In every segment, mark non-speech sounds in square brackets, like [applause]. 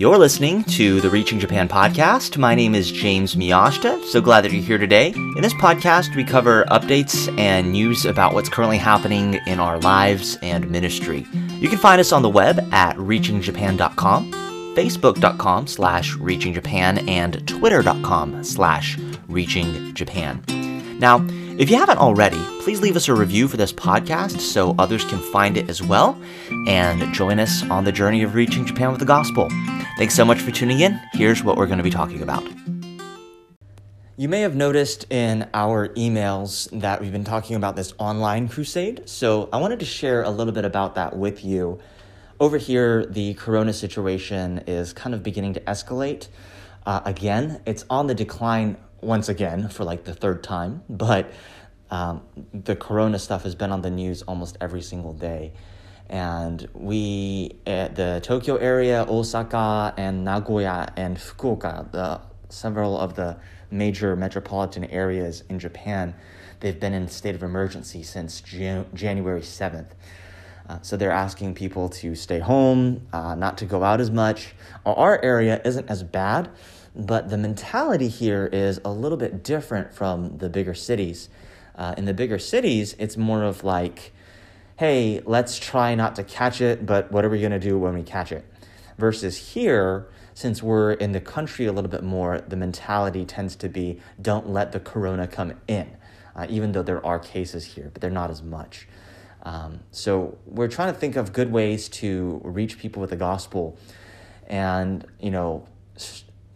You're listening to the Reaching Japan podcast. My name is James Miyashita. So glad that you're here today. In this podcast, we cover updates and news about what's currently happening in our lives and ministry. You can find us on the web at reachingjapan.com, facebook.com slash reachingjapan, and twitter.com slash reachingjapan. Now, if you haven't already, please leave us a review for this podcast so others can find it as well and join us on the journey of reaching Japan with the gospel. Thanks so much for tuning in. Here's what we're going to be talking about. You may have noticed in our emails that we've been talking about this online crusade. So I wanted to share a little bit about that with you. Over here, the corona situation is kind of beginning to escalate. Uh, again, it's on the decline once again for like the third time, but um, the corona stuff has been on the news almost every single day and we at the Tokyo area, Osaka and Nagoya and Fukuoka, the several of the major metropolitan areas in Japan, they've been in state of emergency since Jan- January 7th. Uh, so they're asking people to stay home, uh, not to go out as much. Our area isn't as bad, but the mentality here is a little bit different from the bigger cities. Uh, in the bigger cities, it's more of like, hey, let's try not to catch it, but what are we going to do when we catch it? Versus here, since we're in the country a little bit more, the mentality tends to be don't let the corona come in, uh, even though there are cases here, but they're not as much. Um, so we're trying to think of good ways to reach people with the gospel. And, you know,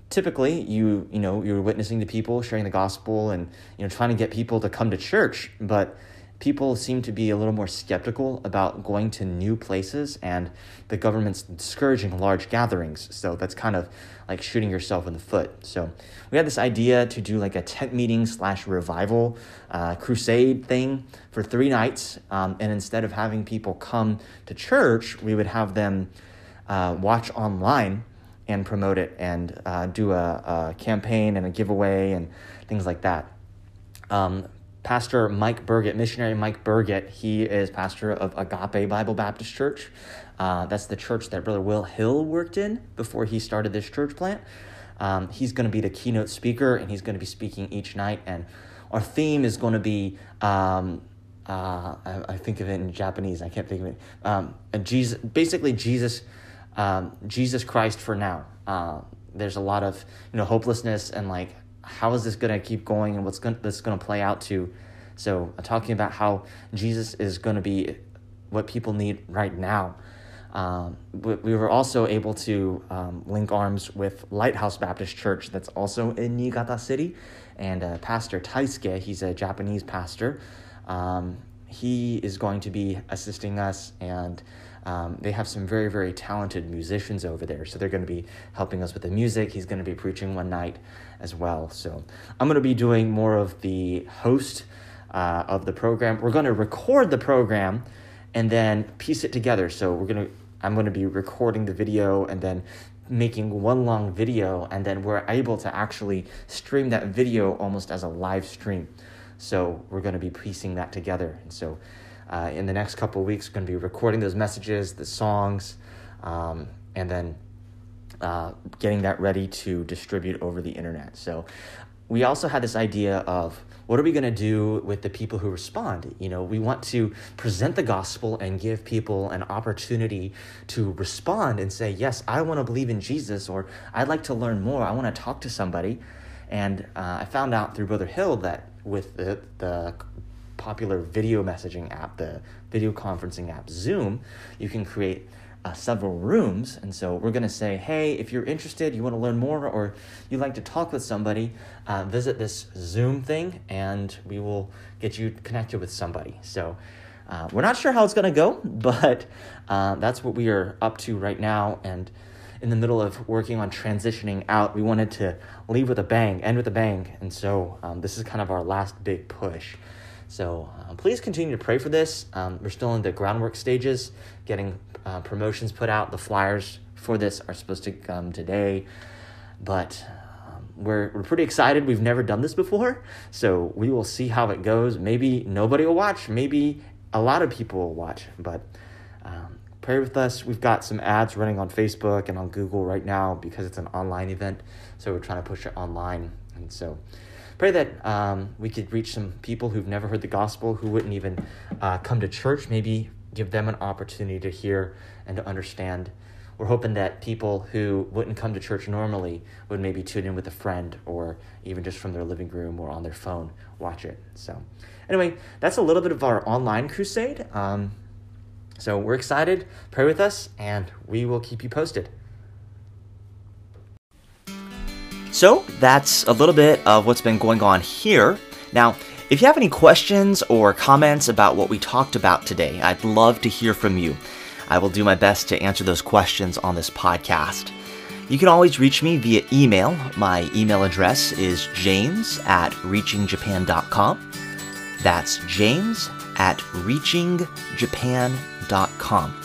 typically you, you know, you're witnessing to people, sharing the gospel and, you know, trying to get people to come to church, but people seem to be a little more skeptical about going to new places and the government's discouraging large gatherings. So that's kind of like shooting yourself in the foot. So we had this idea to do like a tent meeting slash revival uh, crusade thing for three nights. Um, and instead of having people come to church we would have them uh, watch online and promote it and uh, do a, a, campaign and a giveaway and things like that. Um, Pastor Mike Burgett, missionary Mike Burgett, he is pastor of Agape Bible Baptist Church. Uh, that's the church that Brother Will Hill worked in before he started this church plant. Um, he's going to be the keynote speaker, and he's going to be speaking each night. And our theme is going to be, um, uh, I, I, think of it in Japanese. I can't think of it. Um, Jesus, basically Jesus, um, Jesus Christ for now. Uh, there's a lot of you know hopelessness and like how is this going to keep going and what's going this going to play out to? So uh, talking about how jesus is going to be what people need right now. Um, we were also able to um, link arms with lighthouse baptist church that's also in niigata city. And uh, pastor taisuke he's a japanese pastor. Um, he is going to be assisting us and um, they have some very, very talented musicians over there. So they're going to be helping us with the music. He's going to be preaching one night as well. So I'm going to be doing more of the host uh, of the program. We're going to record the program and then piece it together. So we're going to, I'm going to be recording the video and then making one long video and then we're able to actually stream that video almost as a live stream. So we're going to be piecing that together. And so uh, in the next couple of weeks, we're going to be recording those messages, the songs, um, and then uh, getting that ready to distribute over the internet. So we also had this idea of what are we going to do with the people who respond? You know, we want to present the gospel and give people an opportunity to respond and say, Yes, I want to believe in Jesus, or I'd like to learn more. I want to talk to somebody. And uh, I found out through Brother Hill that with the, the popular video messaging app, the video conferencing app Zoom, you can create uh, several rooms. And so we're going to say, hey, if you're interested, you want to learn more, or you'd like to talk with somebody, uh, visit this Zoom thing and we will get you connected with somebody. So uh, we're not sure how it's going to go, [laughs] but uh, that's what we are up to right now. And in the middle of working on transitioning out, we wanted to leave with a bang, end with a bang. And so um, this is kind of our last big push. So uh, please continue to pray for this. Um, we're still in the groundwork stages, getting uh, promotions put out. The flyers for this are supposed to come today, but um, we're we're pretty excited. We've never done this before, so we will see how it goes. Maybe nobody will watch. Maybe a lot of people will watch, but. Um, pray with us. We've got some ads running on Facebook and on Google right now because it's an online event. So we're trying to push it online. And so pray that um, we could reach some people who've never heard the gospel, who wouldn't even uh, come to church, maybe give them an opportunity to hear and to understand. We're hoping that people who wouldn't come to church normally would maybe tune in with a friend or even just from their living room or on their phone watch it. So, anyway, that's a little bit of our online crusade. Um, so, we're excited. Pray with us, and we will keep you posted. So, that's a little bit of what's been going on here. Now, if you have any questions or comments about what we talked about today, I'd love to hear from you. I will do my best to answer those questions on this podcast. You can always reach me via email. My email address is james at reachingjapan.com. That's james at reachingjapan.com.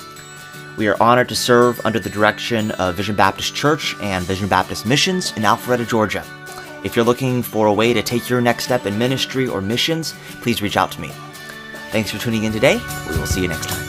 We are honored to serve under the direction of Vision Baptist Church and Vision Baptist Missions in Alpharetta, Georgia. If you're looking for a way to take your next step in ministry or missions, please reach out to me. Thanks for tuning in today. We will see you next time.